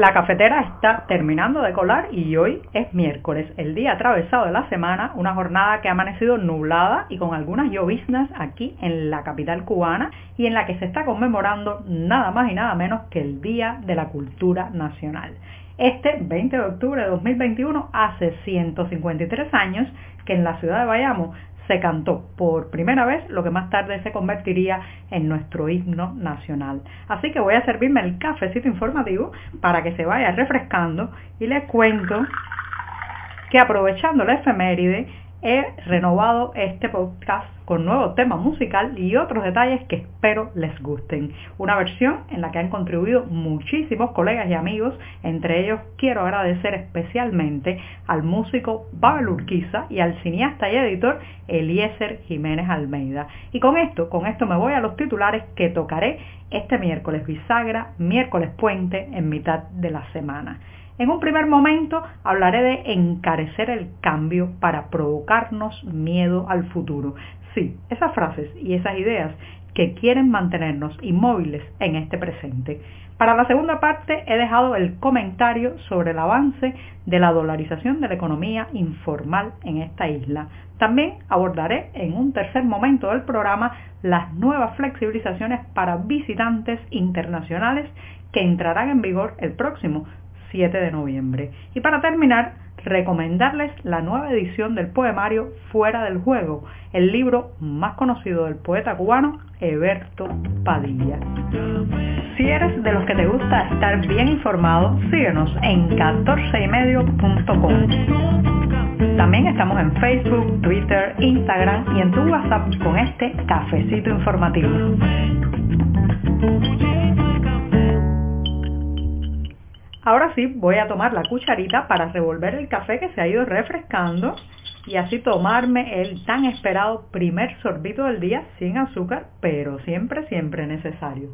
La cafetera está terminando de colar y hoy es miércoles, el día atravesado de la semana, una jornada que ha amanecido nublada y con algunas lloviznas aquí en la capital cubana y en la que se está conmemorando nada más y nada menos que el Día de la Cultura Nacional. Este 20 de octubre de 2021, hace 153 años que en la ciudad de Bayamo se cantó por primera vez lo que más tarde se convertiría en nuestro himno nacional. Así que voy a servirme el cafecito informativo para que se vaya refrescando y les cuento que aprovechando la efeméride he renovado este podcast con nuevo tema musical y otros detalles que espero les gusten. Una versión en la que han contribuido muchísimos colegas y amigos, entre ellos quiero agradecer especialmente al músico Babel Urquiza y al cineasta y editor Eliezer Jiménez Almeida. Y con esto, con esto me voy a los titulares que tocaré este miércoles bisagra, miércoles puente en mitad de la semana. En un primer momento hablaré de encarecer el cambio para provocarnos miedo al futuro. Sí, esas frases y esas ideas que quieren mantenernos inmóviles en este presente. Para la segunda parte he dejado el comentario sobre el avance de la dolarización de la economía informal en esta isla. También abordaré en un tercer momento del programa las nuevas flexibilizaciones para visitantes internacionales que entrarán en vigor el próximo 7 de noviembre. Y para terminar, recomendarles la nueva edición del poemario Fuera del Juego, el libro más conocido del poeta cubano Eberto Padilla. Si eres de los que te gusta estar bien informado, síguenos en 14ymedio.com. También estamos en Facebook, Twitter, Instagram y en tu WhatsApp con este cafecito informativo. Ahora sí, voy a tomar la cucharita para revolver el café que se ha ido refrescando y así tomarme el tan esperado primer sorbito del día sin azúcar, pero siempre, siempre necesario.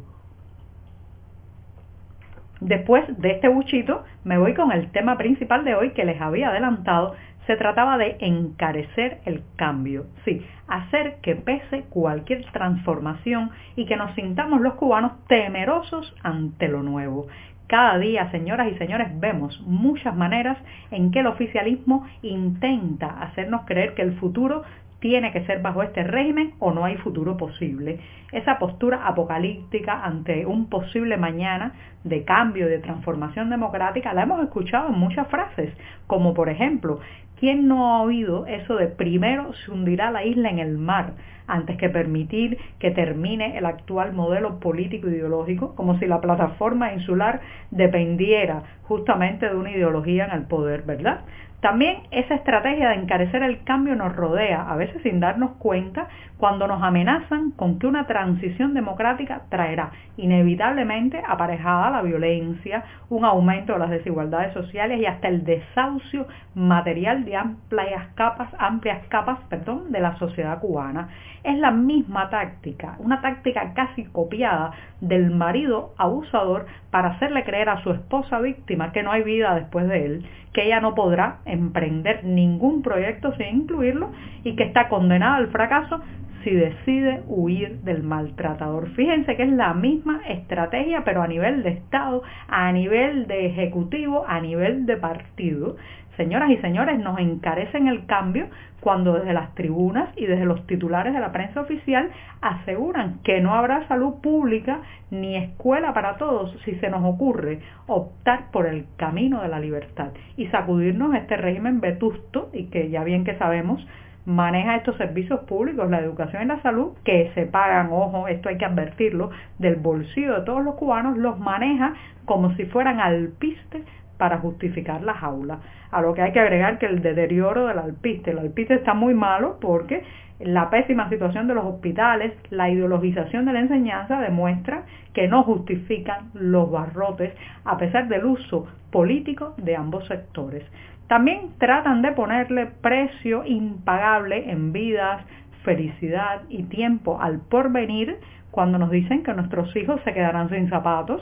Después de este buchito, me voy con el tema principal de hoy que les había adelantado. Se trataba de encarecer el cambio, sí, hacer que pese cualquier transformación y que nos sintamos los cubanos temerosos ante lo nuevo, cada día, señoras y señores, vemos muchas maneras en que el oficialismo intenta hacernos creer que el futuro tiene que ser bajo este régimen o no hay futuro posible. Esa postura apocalíptica ante un posible mañana de cambio, de transformación democrática, la hemos escuchado en muchas frases, como por ejemplo, ¿quién no ha oído eso de primero se hundirá la isla en el mar? antes que permitir que termine el actual modelo político ideológico, como si la plataforma insular dependiera justamente de una ideología en el poder, ¿verdad? También esa estrategia de encarecer el cambio nos rodea, a veces sin darnos cuenta, cuando nos amenazan con que una transición democrática traerá inevitablemente aparejada la violencia, un aumento de las desigualdades sociales y hasta el desahucio material de amplias capas, amplias capas perdón, de la sociedad cubana. Es la misma táctica, una táctica casi copiada del marido abusador para hacerle creer a su esposa víctima que no hay vida después de él, que ella no podrá emprender ningún proyecto sin incluirlo y que está condenada al fracaso si decide huir del maltratador. Fíjense que es la misma estrategia, pero a nivel de Estado, a nivel de Ejecutivo, a nivel de partido. Señoras y señores, nos encarecen el cambio cuando desde las tribunas y desde los titulares de la prensa oficial aseguran que no habrá salud pública ni escuela para todos si se nos ocurre optar por el camino de la libertad y sacudirnos este régimen vetusto y que ya bien que sabemos maneja estos servicios públicos, la educación y la salud, que se pagan, ojo, esto hay que advertirlo, del bolsillo de todos los cubanos, los maneja como si fueran alpistes para justificar las aulas. A lo que hay que agregar que el deterioro del alpiste, el alpiste está muy malo porque la pésima situación de los hospitales, la ideologización de la enseñanza demuestra que no justifican los barrotes a pesar del uso político de ambos sectores. También tratan de ponerle precio impagable en vidas, felicidad y tiempo al porvenir cuando nos dicen que nuestros hijos se quedarán sin zapatos,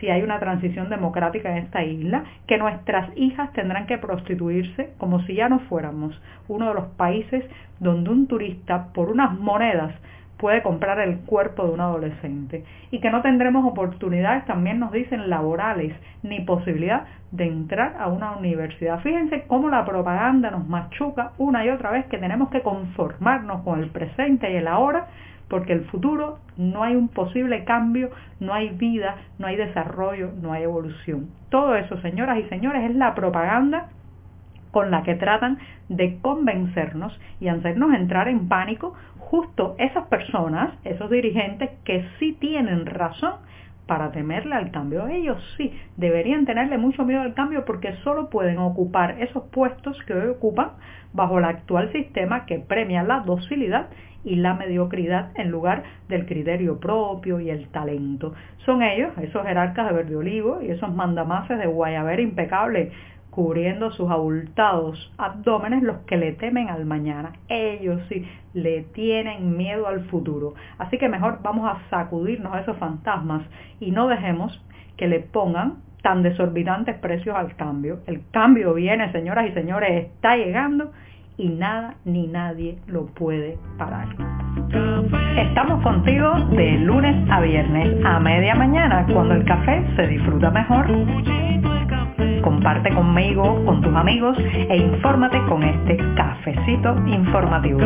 si hay una transición democrática en esta isla, que nuestras hijas tendrán que prostituirse como si ya no fuéramos uno de los países donde un turista por unas monedas puede comprar el cuerpo de un adolescente y que no tendremos oportunidades, también nos dicen, laborales ni posibilidad de entrar a una universidad. Fíjense cómo la propaganda nos machuca una y otra vez que tenemos que conformarnos con el presente y el ahora porque el futuro no hay un posible cambio, no hay vida, no hay desarrollo, no hay evolución. Todo eso, señoras y señores, es la propaganda con la que tratan de convencernos y hacernos entrar en pánico justo esas personas, esos dirigentes que sí tienen razón para temerle al cambio. Ellos sí deberían tenerle mucho miedo al cambio porque solo pueden ocupar esos puestos que hoy ocupan bajo el actual sistema que premia la docilidad y la mediocridad en lugar del criterio propio y el talento. Son ellos, esos jerarcas de verde olivo y esos mandamases de guayabera impecable cubriendo sus abultados abdómenes los que le temen al mañana. Ellos sí le tienen miedo al futuro. Así que mejor vamos a sacudirnos a esos fantasmas y no dejemos que le pongan tan desorbitantes precios al cambio. El cambio viene, señoras y señores, está llegando y nada ni nadie lo puede parar. Estamos contigo de lunes a viernes a media mañana cuando el café se disfruta mejor. Comparte conmigo, con tus amigos e infórmate con este cafecito informativo.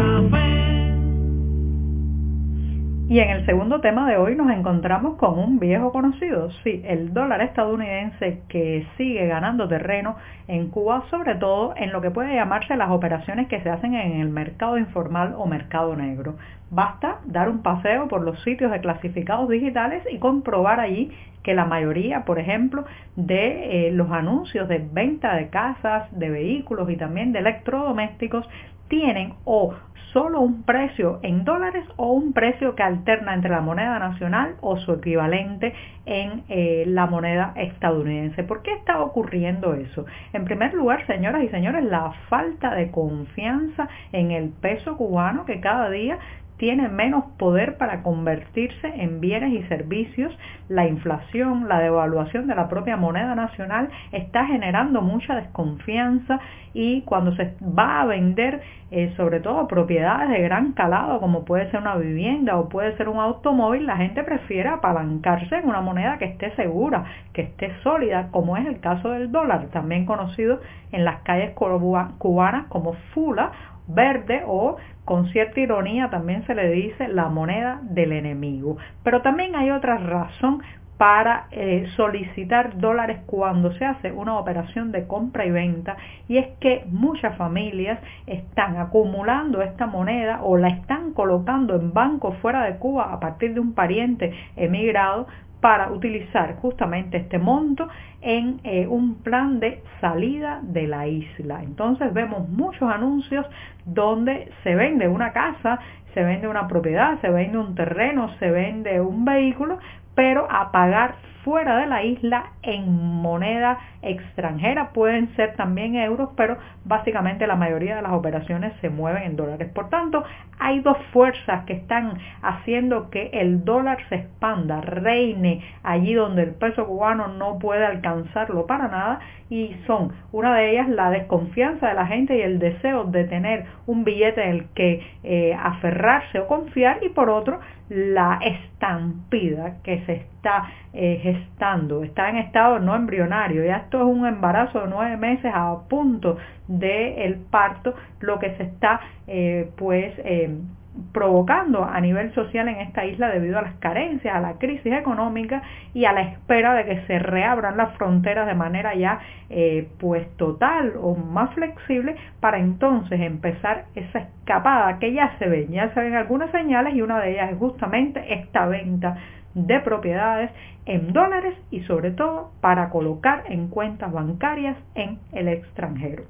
Y en el segundo tema de hoy nos encontramos con un viejo conocido, sí, el dólar estadounidense que sigue ganando terreno en Cuba, sobre todo en lo que puede llamarse las operaciones que se hacen en el mercado informal o mercado negro. Basta dar un paseo por los sitios de clasificados digitales y comprobar allí que la mayoría, por ejemplo, de eh, los anuncios de venta de casas, de vehículos y también de electrodomésticos tienen o solo un precio en dólares o un precio que alterna entre la moneda nacional o su equivalente en eh, la moneda estadounidense. ¿Por qué está ocurriendo eso? En primer lugar, señoras y señores, la falta de confianza en el peso cubano que cada día tiene menos poder para convertirse en bienes y servicios. La inflación, la devaluación de la propia moneda nacional está generando mucha desconfianza y cuando se va a vender eh, sobre todo propiedades de gran calado como puede ser una vivienda o puede ser un automóvil, la gente prefiere apalancarse en una moneda que esté segura, que esté sólida, como es el caso del dólar, también conocido en las calles cubanas como fula verde o con cierta ironía también se le dice la moneda del enemigo. Pero también hay otra razón para eh, solicitar dólares cuando se hace una operación de compra y venta y es que muchas familias están acumulando esta moneda o la están colocando en bancos fuera de Cuba a partir de un pariente emigrado para utilizar justamente este monto en eh, un plan de salida de la isla. Entonces vemos muchos anuncios donde se vende una casa, se vende una propiedad, se vende un terreno, se vende un vehículo, pero a pagar fuera de la isla en moneda extranjera. Pueden ser también euros, pero básicamente la mayoría de las operaciones se mueven en dólares. Por tanto, hay dos fuerzas que están haciendo que el dólar se expanda, reine allí donde el peso cubano no puede alcanzarlo para nada y son una de ellas la desconfianza de la gente y el deseo de tener un billete en el que eh, aferrarse o confiar y por otro la estampida que se está eh, gestando, está en estado no embrionario, ya esto es un embarazo de nueve meses a punto del el parto, lo que se está eh, pues eh, provocando a nivel social en esta isla debido a las carencias, a la crisis económica y a la espera de que se reabran las fronteras de manera ya eh, pues total o más flexible para entonces empezar esa escapada que ya se ven, ya se ven algunas señales y una de ellas es justamente esta venta de propiedades en dólares y sobre todo para colocar en cuentas bancarias en el extranjero.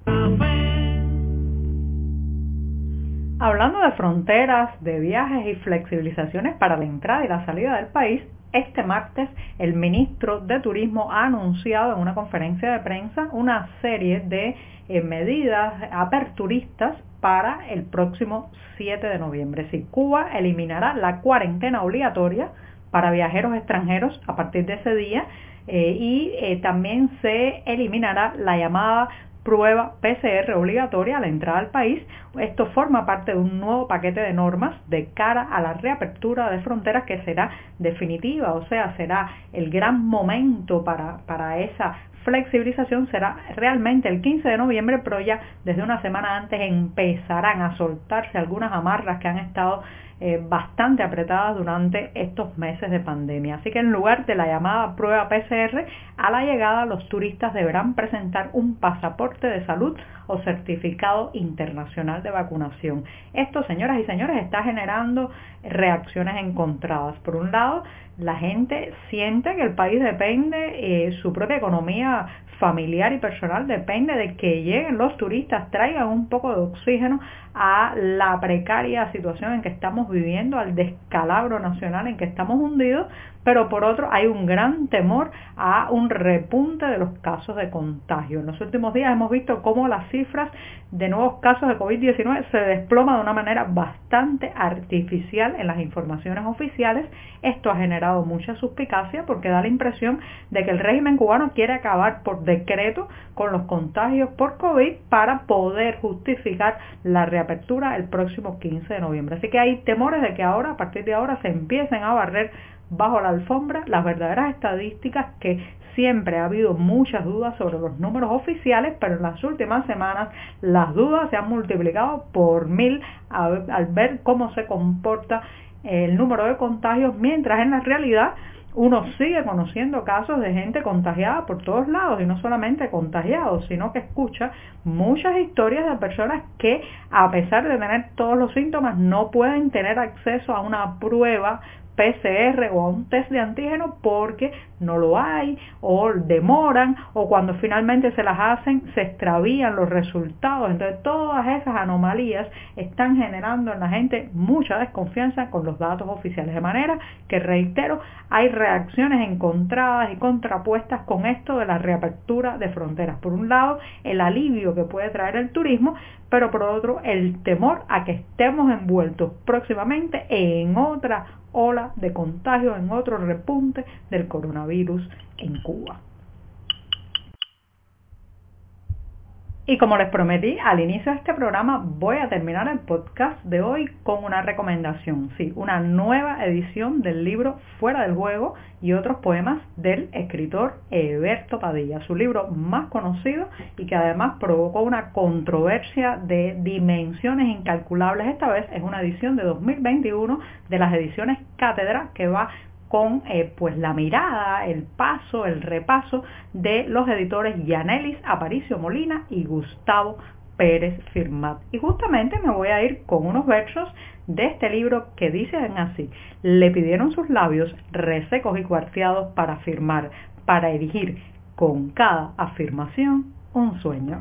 Hablando de fronteras, de viajes y flexibilizaciones para la entrada y la salida del país, este martes el ministro de Turismo ha anunciado en una conferencia de prensa una serie de eh, medidas aperturistas para el próximo 7 de noviembre. Si Cuba eliminará la cuarentena obligatoria para viajeros extranjeros a partir de ese día eh, y eh, también se eliminará la llamada prueba PCR obligatoria a la entrada al país. Esto forma parte de un nuevo paquete de normas de cara a la reapertura de fronteras que será definitiva, o sea, será el gran momento para, para esa flexibilización será realmente el 15 de noviembre, pero ya desde una semana antes empezarán a soltarse algunas amarras que han estado eh, bastante apretadas durante estos meses de pandemia. Así que en lugar de la llamada prueba PCR, a la llegada los turistas deberán presentar un pasaporte de salud o certificado internacional de vacunación. Esto, señoras y señores, está generando reacciones encontradas. Por un lado, la gente siente que el país depende, eh, su propia economía familiar y personal depende de que lleguen los turistas, traigan un poco de oxígeno a la precaria situación en que estamos viviendo, al descalabro nacional en que estamos hundidos, pero por otro hay un gran temor a un repunte de los casos de contagio. En los últimos días hemos visto cómo las cifras de nuevos casos de COVID-19 se desploman de una manera bastante artificial en las informaciones oficiales. Esto ha generado mucha suspicacia porque da la impresión de que el régimen cubano quiere acabar por decreto con los contagios por COVID para poder justificar la reapertura el próximo 15 de noviembre. Así que hay temores de que ahora, a partir de ahora, se empiecen a barrer bajo la alfombra las verdaderas estadísticas que siempre ha habido muchas dudas sobre los números oficiales, pero en las últimas semanas las dudas se han multiplicado por mil al, ver cómo se comporta el número de contagios, mientras en la realidad uno sigue conociendo casos de gente contagiada por todos lados y no solamente contagiados, sino que escucha muchas historias de personas que a pesar de tener todos los síntomas no pueden tener acceso a una prueba PCR o a un test de antígeno porque no lo hay o demoran o cuando finalmente se las hacen se extravían los resultados. Entonces todas esas anomalías están generando en la gente mucha desconfianza con los datos oficiales. De manera que, reitero, hay reacciones encontradas y contrapuestas con esto de la reapertura de fronteras. Por un lado, el alivio que puede traer el turismo, pero por otro, el temor a que estemos envueltos próximamente en otra ola de contagio, en otro repunte del en Cuba. Y como les prometí al inicio de este programa, voy a terminar el podcast de hoy con una recomendación, sí, una nueva edición del libro Fuera del Juego y otros poemas del escritor Eberto Padilla, su libro más conocido y que además provocó una controversia de dimensiones incalculables. Esta vez es una edición de 2021 de las ediciones Cátedra que va con eh, pues la mirada, el paso, el repaso de los editores Yanelis Aparicio Molina y Gustavo Pérez Firmat. Y justamente me voy a ir con unos versos de este libro que dicen así, le pidieron sus labios resecos y cuarteados para firmar, para erigir con cada afirmación un sueño.